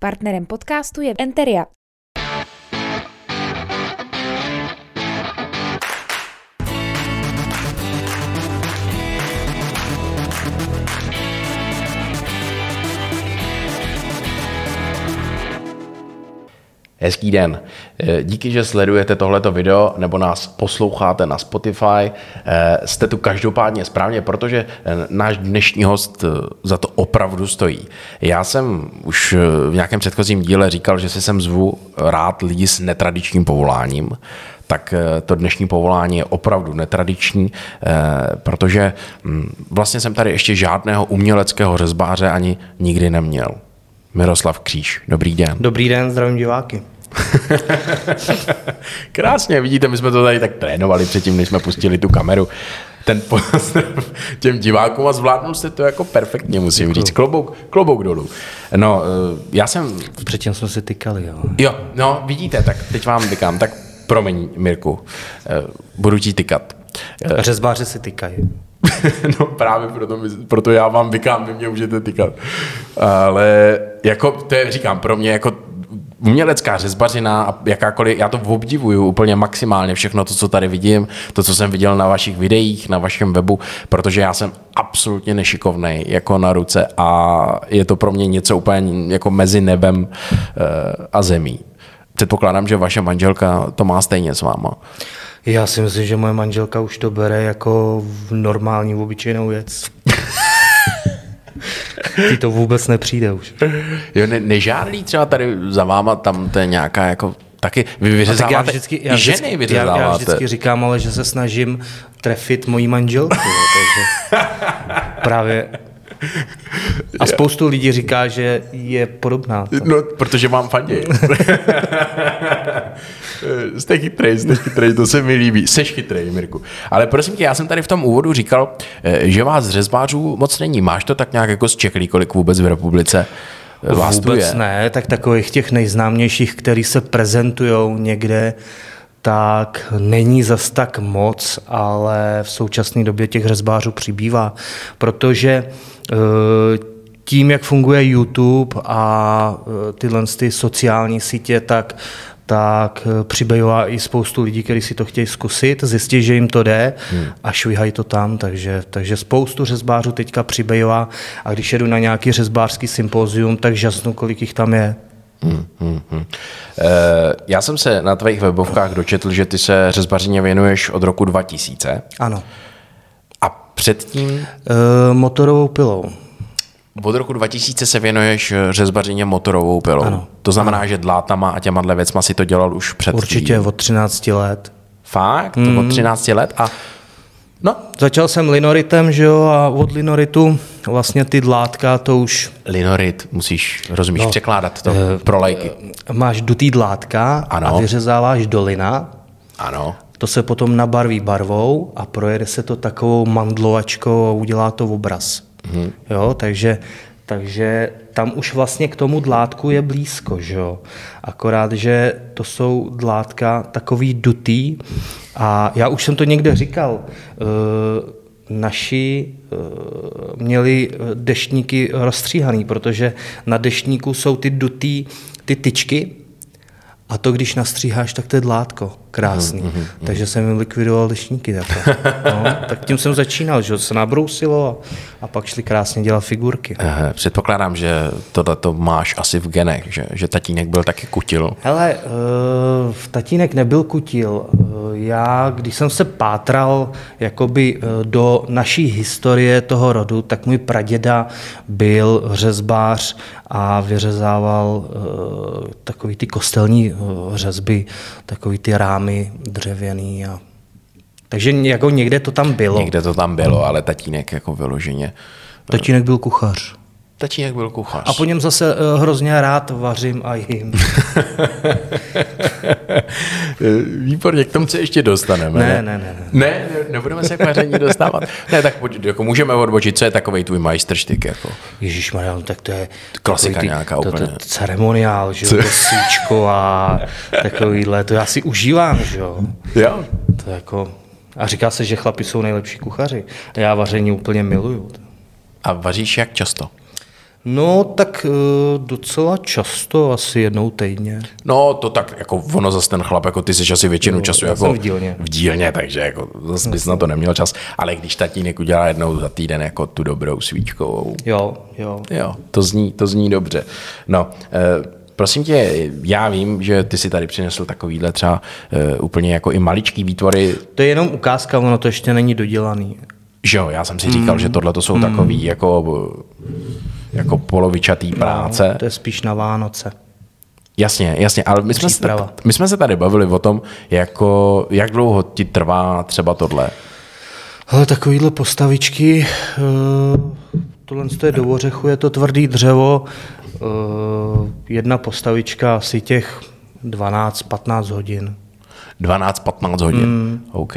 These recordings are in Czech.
Partnerem podcastu je Enteria. Hezký den. Eh, Díky, že sledujete tohleto video nebo nás posloucháte na Spotify. Eh, Jste tu každopádně správně, protože eh, náš dnešní host za to opravdu stojí. Já jsem už v nějakém předchozím díle říkal, že si sem zvu rád lidi s netradičním povoláním tak to dnešní povolání je opravdu netradiční, protože hm, vlastně jsem tady ještě žádného uměleckého řezbáře ani nikdy neměl. Miroslav Kříž, dobrý den. Dobrý den, zdravím diváky. Krásně, vidíte, my jsme to tady tak trénovali předtím, než jsme pustili tu kameru. Ten pozdrav těm divákům a zvládnul jste to jako perfektně, musím Děkuju. říct. Klobouk, klobouk dolů. No, eh, já jsem... Předtím jsme si tykali, jo. Jo, no, vidíte, tak teď vám tykám. Tak promiň, Mirku, eh, budu ti tykat. Řezbáři si tykají. no právě proto, proto já vám vykám, vy mě můžete tykat. Ale jako, to je, říkám, pro mě jako umělecká řezbařina a jakákoliv, já to obdivuju úplně maximálně, všechno to, co tady vidím, to, co jsem viděl na vašich videích, na vašem webu, protože já jsem absolutně nešikovný jako na ruce a je to pro mě něco úplně jako mezi nebem eh, a zemí. Předpokládám, že vaše manželka to má stejně s váma. Já si myslím, že moje manželka už to bere jako normální, obyčejnou věc. Ty to vůbec nepřijde už. Jo, ne, nežádlí třeba tady za váma tam to je nějaká jako taky vy vyřezáváte, já vždycky, já vždycky, ženy vyřezáváte. Já, já vždycky říkám, ale že se snažím trefit mojí manželku, takže právě a spoustu lidí říká, že je podobná. No, protože vám fandí. jste chytrý, jste chytrý, to se mi líbí. Seš chytrý, Mirku. Ale prosím tě, já jsem tady v tom úvodu říkal, eh, že vás řezbářů moc není. Máš to tak nějak jako z čeklí, kolik vůbec v republice? Vás Vůbec ne, tak takových těch nejznámějších, který se prezentují někde, tak není zas tak moc, ale v současné době těch řezbářů přibývá, protože eh, tím, jak funguje YouTube a eh, tyhle ty sociální sítě, tak tak eh, přibývá i spoustu lidí, kteří si to chtějí zkusit, zjistí, že jim to jde hmm. a švihají to tam, takže, takže spoustu řezbářů teďka přibývá a když jedu na nějaký řezbářský sympózium, tak žasnu, kolik jich tam je. Hmm, hmm, hmm. E, já jsem se na tvých webovkách dočetl, že ty se řezbařině věnuješ od roku 2000. Ano. A předtím? E, motorovou pilou. Od roku 2000 se věnuješ eh, řezbařině motorovou pilou. Ano. To znamená, ano. že dlátama a těma věcma si to dělal už před Určitě od 13 let. Fakt? Mm. Od 13 let? A No. Začal jsem linoritem, že jo, a od linoritu vlastně ty dlátka, to už... Linorit, musíš, rozumíš, no, překládat to uh, pro lajky. Máš dutý dlátka ano. a vyřezáváš dolina. Ano. To se potom nabarví barvou a projede se to takovou mandlovačkou a udělá to obraz. Hmm. Jo, takže, takže tam už vlastně k tomu dlátku je blízko, že jo. Akorát, že to jsou dlátka takový dutý a já už jsem to někde říkal, eh, naši eh, měli deštníky rozstříhaný, protože na deštníku jsou ty dutý, ty tyčky a to, když nastříháš, tak to je dlátko krásný. Mm, mm, mm. Takže jsem jim likvidoval dešníky. Takhle. No, tak tím jsem začínal, že se nabrousilo a, a pak šli krásně dělat figurky. Aha, předpokládám, že tohle to máš asi v genech, že, že tatínek byl taky kutil. Hele, uh, tatínek nebyl kutil. Uh, já, když jsem se pátral jakoby uh, do naší historie toho rodu, tak můj praděda byl řezbář a vyřezával uh, takový ty kostelní uh, řezby, takový ty rámy rámy dřevěný. A... Takže jako někde to tam bylo. Někde to tam bylo, ale tatínek jako vyloženě. Tatínek byl kuchař. Tatínek byl kuchař. A po něm zase uh, hrozně rád vařím a jim. Výborně, k tomu se ještě dostaneme. Ne, ne, ne. Ne, ne, nebudeme se k vaření dostávat. Ne, tak jako můžeme odbočit, co je takový tvůj majstrštyk. Jako. Ježíš no, tak to je... Klasika ty, nějaká to, úplně. To, to ceremoniál, že jo, síčko a takovýhle, to já si užívám, že jo. Jo. To jako... A říká se, že chlapi jsou nejlepší kuchaři. Já vaření úplně miluju. A vaříš jak často? No, tak eh, docela často, asi jednou týdně. No, to tak, jako ono zase ten chlap, jako ty jsi asi většinu Jo, času jako v dílně. v dílně, takže jako zase bys na to neměl čas. Ale když tatínek udělá jednou za týden jako tu dobrou svíčkovou, Jo, jo. jo, to zní, to zní dobře. No, eh, Prosím tě, já vím, že ty si tady přinesl takovýhle třeba uh, úplně jako i maličký výtvory, To je jenom ukázka, ono to ještě není dodělaný. že jo, já jsem si říkal, že tohle to jsou takový jako, jako polovičatý práce. No, to je spíš na Vánoce. Jasně, jasně, ale my jsme, se, my jsme se tady bavili o tom, jako, jak dlouho ti trvá třeba tohle. Ale takovýhle postavičky, eh, tohle je do ořechu, je to tvrdý dřevo, eh, jedna postavička asi těch 12-15 hodin. 12-15 hodin. Mm. OK.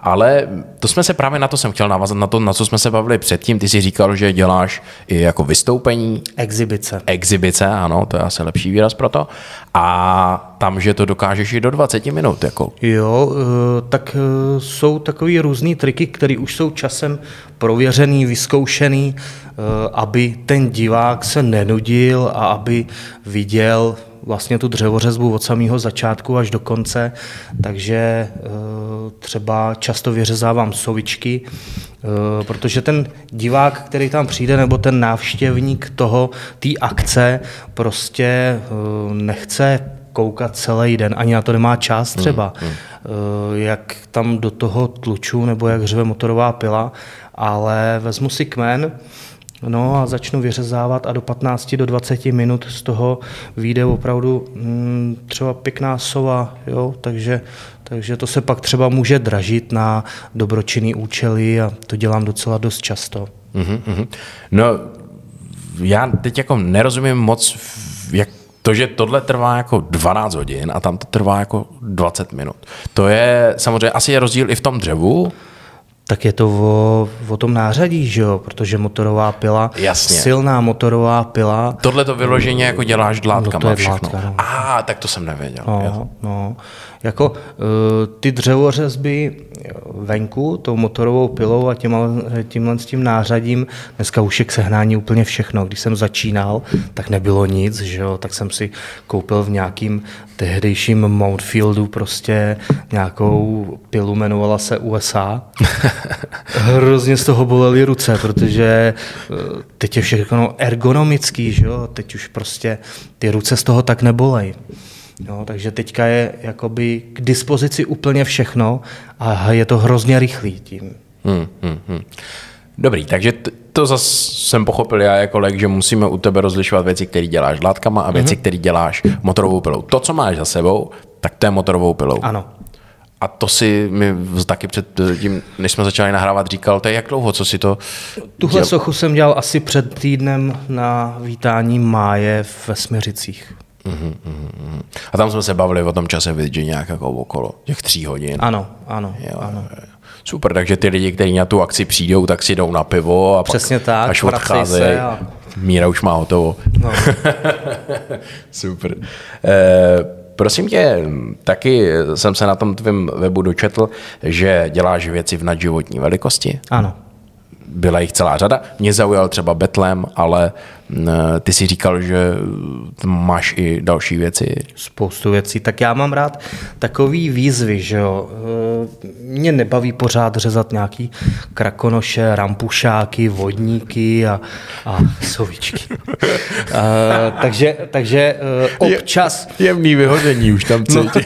Ale to jsme se právě na to jsem chtěl navázat, na to, na co jsme se bavili předtím. Ty jsi říkal, že děláš i jako vystoupení, Exibice. exibice, ano, to je asi lepší výraz pro to. A tam, že to dokážeš i do 20 minut. Jako. Jo, eh, tak eh, jsou takový různý triky, které už jsou časem prověřený, vyzkoušený, eh, aby ten divák se nenudil a aby viděl vlastně tu dřevořezbu od samého začátku až do konce, takže eh, třeba často vyřezávám sovičky, eh, protože ten divák, který tam přijde, nebo ten návštěvník toho, té akce, prostě eh, nechce koukat celý den, ani na to nemá čas třeba, hmm, jak tam do toho tluču nebo jak řve motorová pila, ale vezmu si kmen, No a začnu vyřezávat a do 15 do 20 minut z toho vyjde opravdu mm, třeba pěkná sova, jo, takže, takže to se pak třeba může dražit na dobročinný účely a to dělám docela dost často. Mhm, mhm. No, já teď jako nerozumím moc, jak to, že tohle trvá jako 12 hodin a tam to trvá jako 20 minut. To je samozřejmě asi je rozdíl i v tom dřevu, Tak je to o, o tom nářadí, že jo? protože motorová pila, Jasně. silná motorová pila, Tohle to vyloženě jako děláš dlátkama No, to je všechno. dlátka, no. A, tak to jsem nevěděl. jo. No, no. Jako eh, ty dřevořezby venku, tou motorovou pilou a těma, tímhle s tím nářadím, dneska už je k sehnání úplně všechno. Když jsem začínal, tak nebylo nic, že jo? tak jsem si koupil v nějakým tehdejším Mountfieldu prostě nějakou pilu, jmenovala se USA. Hrozně z toho bolely ruce, protože eh, teď je všechno ergonomický, že jo? teď už prostě ty ruce z toho tak nebolej. No, takže teďka je jakoby k dispozici úplně všechno a je to hrozně rychlý tím. Hmm, hmm, hmm. Dobrý, takže t- to zase jsem pochopil já jako lek, že musíme u tebe rozlišovat věci, které děláš dlátkama a věci, které děláš motorovou pilou. To, co máš za sebou, tak to je motorovou pilou. Ano. A to si mi taky před tím, než jsme začali nahrávat, říkal, to je jak dlouho, co si to... Tuhle sochu jsem dělal asi před týdnem na vítání máje ve Směřicích. A tam jsme se bavili o tom čase že nějak jako okolo těch tří hodin. Ano, ano, Jo, ano. Super, takže ty lidi, kteří na tu akci přijdou, tak si jdou na pivo a Přesně pak, tak, až odcházejí. a- Míra už má hotovo. No. Super. E, prosím tě, taky jsem se na tom tvém webu dočetl, že děláš věci v nadživotní velikosti. Ano. Byla jich celá řada. Mě zaujal třeba Betlem, ale m, ty si říkal, že máš i další věci. spoustu věcí. Tak já mám rád takový výzvy, že jo. Eh, Mě nebaví pořád řezat nějaký krakonoše, rampušáky, vodníky a, a sovičky. Eh, takže, takže eh, občas Jemný vyhoření už tam cítí.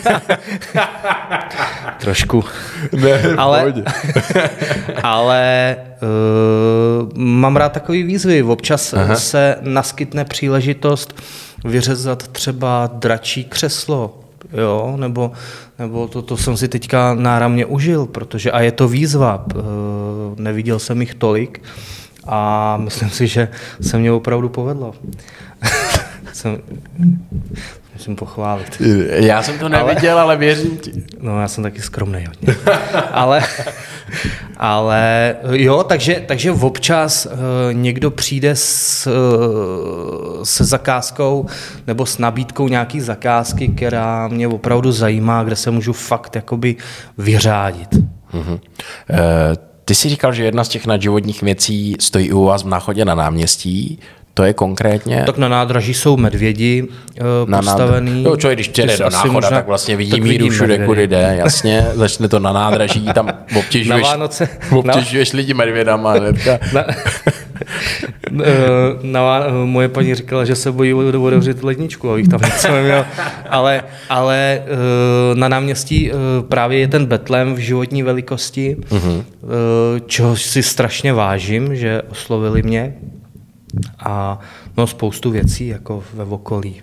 trošku. Ne, ale ale uh, mám rád takový výzvy. Občas Aha. se naskytne příležitost vyřezat třeba dračí křeslo, jo, nebo, nebo to, to jsem si teďka náramně užil, protože a je to výzva, uh, neviděl jsem jich tolik a myslím si, že se mě opravdu povedlo. jsem, musím pochválit. Já jsem to neviděl, ale, ale věřím ti. No, já jsem taky skromný hodně. ale, ale jo, takže, takže občas uh, někdo přijde s, uh, se zakázkou nebo s nabídkou nějaký zakázky, která mě opravdu zajímá, kde se můžu fakt jakoby vyřádit. Mhm. Eh, Ty jsi říkal, že jedna z těch nadživotních věcí stojí u vás v náchodě na náměstí. To je konkrétně... Tak na nádraží jsou medvědi uh, na postavený. Nádraží. Jo, člověk, když přijede do náchoda, možná... tak vlastně vidí tak míru všude, medvědy. kudy jde, jasně. Začne to na nádraží, tam obtěžuješ, na Vánoce, obtěžuješ na... lidi medvědama. na, na, moje paní říkala, že se bojí otevřít ledničku, abych tam něco neměl. Ale, ale eh, na náměstí eh, právě je ten Betlem v životní velikosti, uh-huh. čeho si strašně vážím, že oslovili mě. A no spoustu věcí jako ve okolí.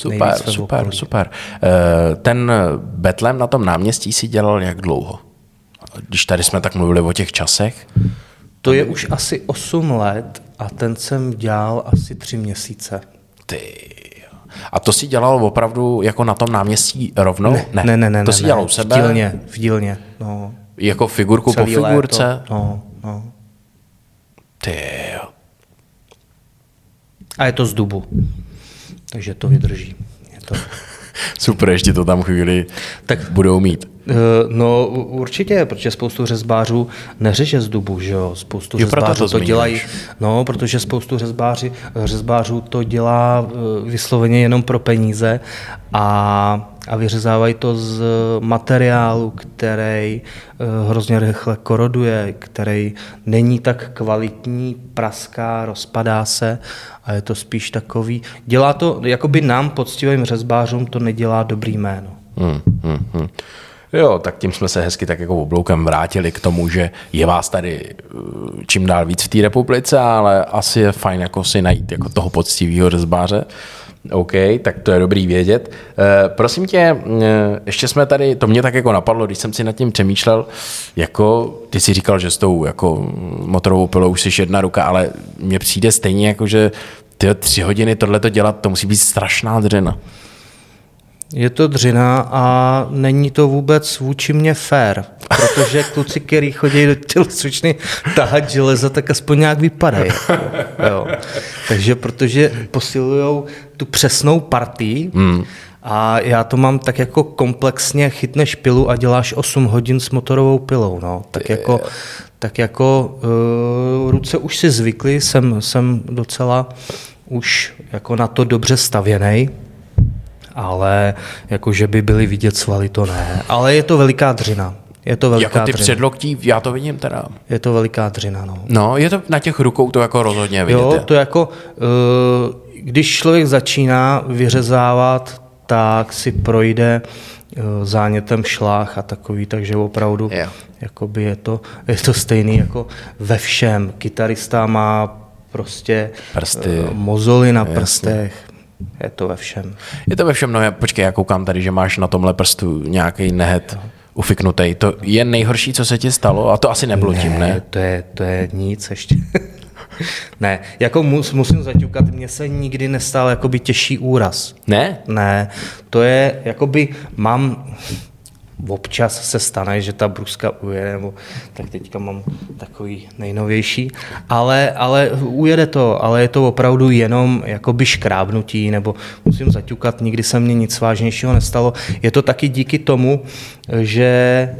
Super, super, okolí. super. Ten Betlem na tom náměstí si dělal jak dlouho? Když tady jsme tak mluvili o těch časech. To je už asi 8 let a ten jsem dělal asi 3 měsíce. Ty. A to si dělal opravdu jako na tom náměstí rovnou? Ne, ne, ne. ne, ne to si dělal u sebe? V dílně, v dílně. No. Jako figurku Celý po figurce? Léto. No, no. Ty A je to z dubu. Takže to vydrží. Je to... Super, ještě to tam chvíli tak budou mít. Eh, no určitě, protože spoustu řezbářů neřeže z dubu, že jo? Spoustu jo, řezbářů to, to dělají, no, protože spoustu řezbáři, řezbářů to dělá eh, vysloveně jenom pro peníze a, a vyřezávají to z materiálu, který eh, hrozně rychle koroduje, který není tak kvalitní, praská, rozpadá se a je to spíš takový, dělá to, jakoby nám, poctivým řezbářům, to nedělá dobrý jméno. Hmm, hmm, hmm. Jo, tak tím jsme se hezky tak jako obloukem vrátili k tomu, že je vás tady uh, čím dál víc v té republice, ale asi je fajn jako si najít jako toho poctivého řezbáře. OK, tak to je dobrý vědět. E, prosím tě, e, ještě jsme tady, to mě tak jako napadlo, když jsem si nad tím přemýšlel, jako ty si říkal, že s tou jako motorovou pilou už jsi jedna ruka, ale mně přijde stejně jako, že ty tři hodiny tohle to dělat, to musí být strašná dřena. Je to dřina a není to vůbec vůči mě fair, protože kluci, kteří chodí do tělocvičny tahat železo, tak aspoň nějak vypadají. Jo. Takže protože posilují tu přesnou partii, hmm. A já to mám tak jako komplexně, chytneš pilu a děláš 8 hodin s motorovou pilou. No. Tak jako, tak jako uh, ruce už si zvykly, jsem, jsem docela už jako na to dobře stavěný ale jako, že by byly vidět svaly, to ne. Ale je to veliká dřina. Je to veliká jako ty dřina. předloktí, já to vidím teda. Je to veliká dřina, no. No, je to na těch rukou to jako rozhodně vidíte. Jo, to jako, uh, když člověk začíná vyřezávat, tak si projde uh, zánětem šlách a takový, takže opravdu jo. jakoby je, to, je to stejný jako ve všem. Kytarista má prostě Prsty. Uh, mozoly na Jasně. prstech, je to ve všem. Je to ve všem, no já, počkej, já koukám tady, že máš na tomhle prstu nějaký nehet ufiknutý. To je nejhorší, co se ti stalo? A to asi nebylo ne, tím, ne? To je, to je nic ještě. ne, jako mus, musím zaťukat, mně se nikdy nestal jakoby těžší úraz. Ne? Ne, to je, jakoby mám, občas se stane, že ta bruska ujede, nebo tak teďka mám takový nejnovější, ale, ale ujede to, ale je to opravdu jenom jakoby škrábnutí, nebo musím zaťukat, nikdy se mně nic vážnějšího nestalo. Je to taky díky tomu, že eh,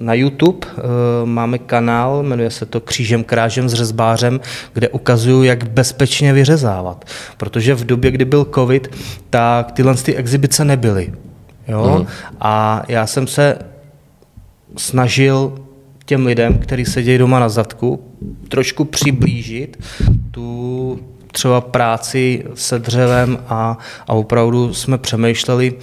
na YouTube eh, máme kanál, jmenuje se to Křížem krážem s řezbářem, kde ukazuju, jak bezpečně vyřezávat. Protože v době, kdy byl covid, tak tyhle ty exibice nebyly. Jo? Mm. A já jsem se snažil těm lidem, kteří sedějí doma na zadku, trošku přiblížit tu třeba práci se dřevem a, a opravdu jsme přemýšleli,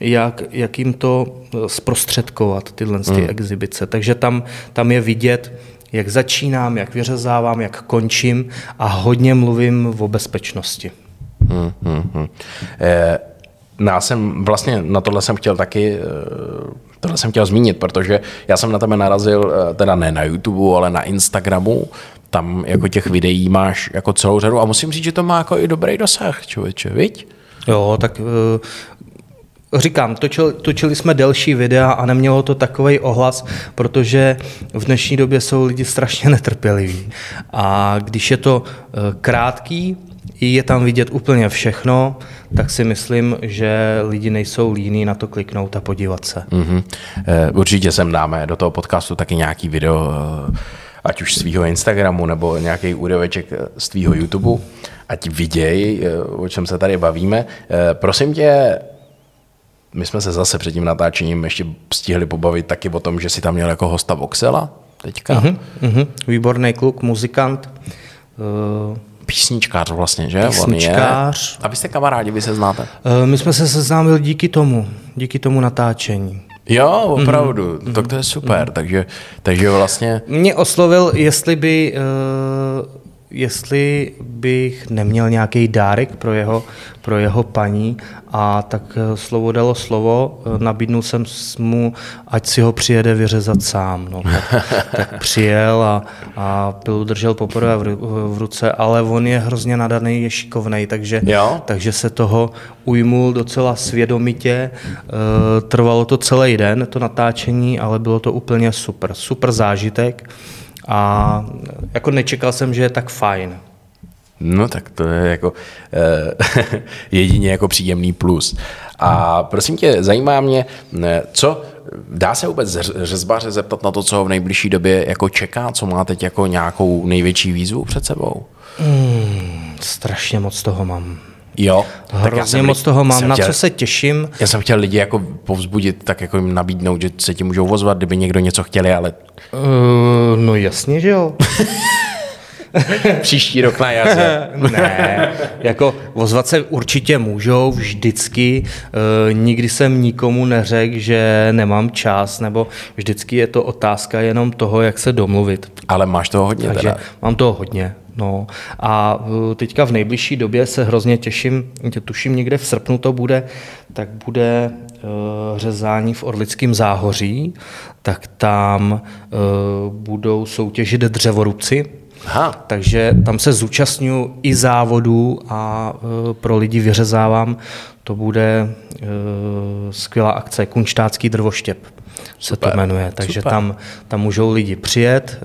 jak, jak jim to zprostředkovat, tyhle ty mm. exibice. Takže tam, tam je vidět, jak začínám, jak vyřezávám, jak končím a hodně mluvím o bezpečnosti. Hmm, hmm, hmm. Eh, já jsem vlastně na tohle jsem chtěl taky, eh, tohle jsem chtěl zmínit, protože já jsem na tebe narazil, eh, teda ne na YouTube, ale na Instagramu, tam jako těch videí máš jako celou řadu a musím říct, že to má jako i dobrý dosah, člověče, viď? Jo, tak uh, říkám, točili, točili jsme delší videa a nemělo to takový ohlas, protože v dnešní době jsou lidi strašně netrpěliví. A když je to krátký, je tam vidět úplně všechno, tak si myslím, že lidi nejsou líní na to kliknout a podívat se. Mm-hmm. Určitě sem dáme do toho podcastu taky nějaký video, eh, ať už svého Instagramu nebo nějaký úryveček z tvýho YouTube, ať viděj, eh, o čem se tady bavíme. Eh, prosím tě, my jsme se zase před tím natáčením ještě stihli pobavit taky o tom, že si tam měl jako hosta Voxela teďka. Uh-huh. Výborný kluk, muzikant. Uh, Písničkář vlastně, že? Písničkář. A vy jste kamarádi, vy se znáte? Uh, my jsme se seznámili díky tomu, díky tomu natáčení. Jo, opravdu, mm-hmm. tak to je super, mm-hmm. takže, takže vlastně... Mě oslovil, jestli by uh, jestli bych neměl nějaký dárek pro jeho, pro jeho paní a tak eh, slovo dalo slovo, eh, nabídnul jsem mu, ať si ho přijede vyřezat sám. No, tak, tak přijel a, a pilu držel poprvé v, v ruce, ale on je hrozně nadaný, je šikovnej, takže, jo? takže se toho ujmul docela svědomitě. E, trvalo to celý den, to natáčení, ale bylo to úplně super. Super zážitek. A jako nečekal jsem, že je tak fajn. No tak to je jako eh, jedině jako příjemný plus. A prosím tě, zajímá mě, eh, co dá se vůbec řezbaře zeptat na to, co ho v nejbližší době jako čeká, co má teď jako nějakou největší výzvu před sebou? Hmm, strašně moc toho mám. Jo. Hrozně moc toho mám, na chtěl, co se těším. Já jsem chtěl lidi jako povzbudit, tak jako jim nabídnout, že se ti můžou vozvat, kdyby někdo něco chtěli, ale... Uh, no jasně, že jo. Příští rok na jaře. ne, jako vozvat se určitě můžou, vždycky. E, nikdy jsem nikomu neřekl, že nemám čas, nebo vždycky je to otázka jenom toho, jak se domluvit. Ale máš toho hodně Takže teda. mám toho hodně. No. A e, teďka v nejbližší době se hrozně těším, tuším někde v srpnu to bude, tak bude uh, řezání v Orlickém záhoří, tak tam uh, budou soutěžit dřevorubci, Aha. takže tam se zúčastňuji i závodů a uh, pro lidi vyřezávám. To bude uh, skvělá akce, Kunštácký drvoštěp se Super. to jmenuje. Takže tam, tam můžou lidi přijet,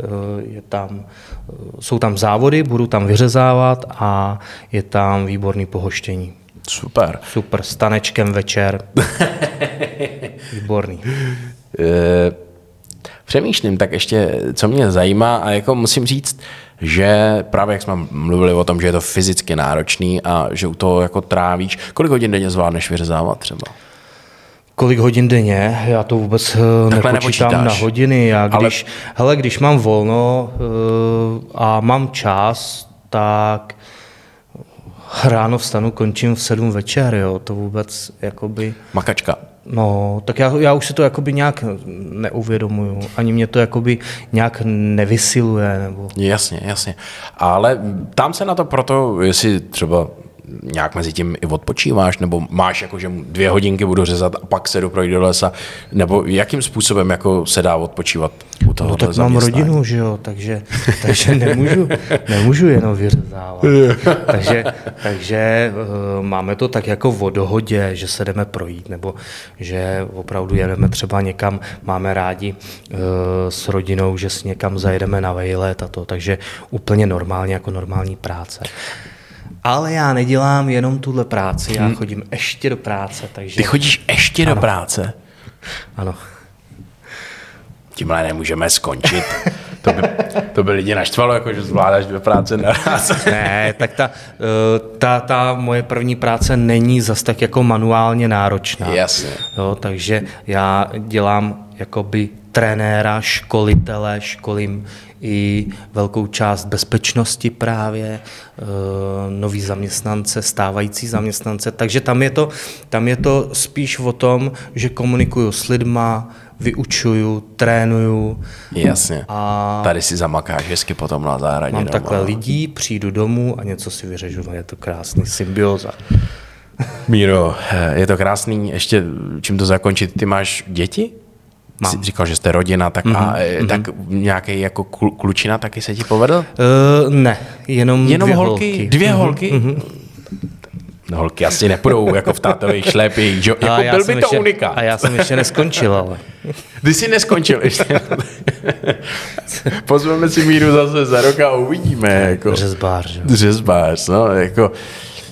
je tam jsou tam závody, budu tam vyřezávat a je tam výborný pohoštění. Super. Super, s tanečkem večer. Výborný. E, přemýšlím, tak ještě, co mě zajímá, a jako musím říct, že právě jak jsme mluvili o tom, že je to fyzicky náročný a že u toho jako trávíš, kolik hodin denně zvládneš vyřezávat třeba? Kolik hodin denně? Já to vůbec eh, Takhle nepočítám nepočítáš. na hodiny. Já když, Ale... hele, když mám volno uh, a mám čas, tak ráno vstanu, končím v sedm večer, jo, to vůbec jakoby... Makačka. No, tak já, já už si to jakoby nějak neuvědomuju, ani mě to jakoby nějak nevysiluje, nebo... Jasně, jasně. Ale tam se na to proto, jestli třeba nějak mezi tím i odpočíváš, nebo máš jako, že dvě hodinky budu řezat a pak se doprojít do lesa, nebo jakým způsobem jako se dá odpočívat u toho? No tak mám rodinu, že jo, takže, takže nemůžu, nemůžu jenom vyřezávat. takže takže uh, máme to tak jako v dohodě, že se jdeme projít, nebo že opravdu jedeme třeba někam, máme rádi uh, s rodinou, že s někam zajedeme na vejlet a to, takže úplně normálně, jako normální práce. Ale já nedělám jenom tuhle práci, já hmm. chodím ještě do práce. Takže... Ty chodíš ještě ano. do práce? Ano. Tímhle nemůžeme skončit. To by, to by lidi naštvalo, jako že zvládáš dvě práce naraz. ne, tak ta, eh, ta, ta moje první práce není zas tak jako manuálně náročná. Jasně. Jo, takže já dělám jakoby trenéra, školitele, školím i velkou část bezpečnosti právě, e, nový zaměstnance, stávající zaměstnance. Takže tam je, to, tam je to spíš o tom, že komunikuju s lidma, vyučuju, trénuju. Jasně. A Tady si zamakáš hezky potom na zahradě. Mám doma. takhle lidí, přijdu domů a něco si vyřežu. No, je to krásný symbioza. Míro, je to krásný. Ještě čím to zakončit, ty máš děti? Mám. Jsi říkal, že jste rodina, tak, mm-hmm. a, mm-hmm. tak nějaký jako klučina taky se ti povedl? Uh, ne, jenom, jenom dvě holky. holky. Dvě mm-hmm. holky? Mm-hmm. No, holky asi nepůjdou jako v tátových šlépích, že? Jako byl by to ještě, unika. A já jsem ještě neskončil, ale. Ty jsi neskončil ještě. Pozveme si Míru zase za rok a uvidíme. Jako. Řezbář, že? Řezbář, no, jako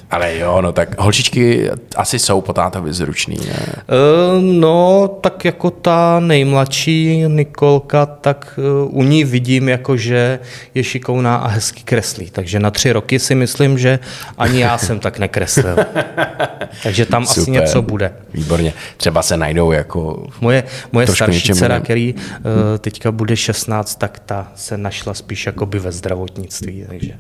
Ale jo, no tak holčičky asi jsou po tátovi zručný, ne? Uh, no, tak jako ta nejmladší Nikolka, tak uh, u ní vidím, jako že je šikovná a hezky kreslí. Takže na tři roky si myslím, že ani já jsem tak nekreslil. Takže tam Super. asi něco bude. Výborně. Třeba se najdou jako... Moje, moje starší dcera, který uh, teďka bude 16, tak ta se našla spíš jakoby ve zdravotnictví. Takže,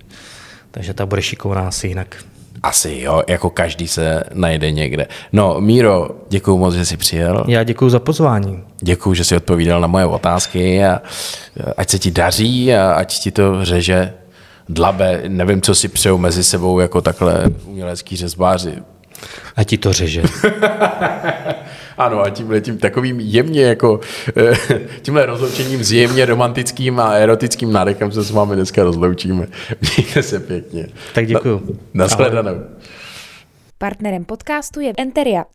takže ta bude šikovná asi jinak. Asi jo, jako každý se najde někde. No, Míro, děkuji moc, že jsi přijel. Já děkuji za pozvání. Děkuji, že jsi odpovídal na moje otázky a ať se ti daří a ať ti to řeže dlabe. Nevím, co si přejou mezi sebou jako takhle umělecký řezbáři. A ti to řeže. ano, a tímhle tím takovým jemně jako eh, tímhle rozloučením s jemně romantickým a erotickým nádechem se s vámi dneska rozloučíme. Mějte se pěkně. Tak děkuju. Na, nashledanou. Partnerem podcastu je Enteria.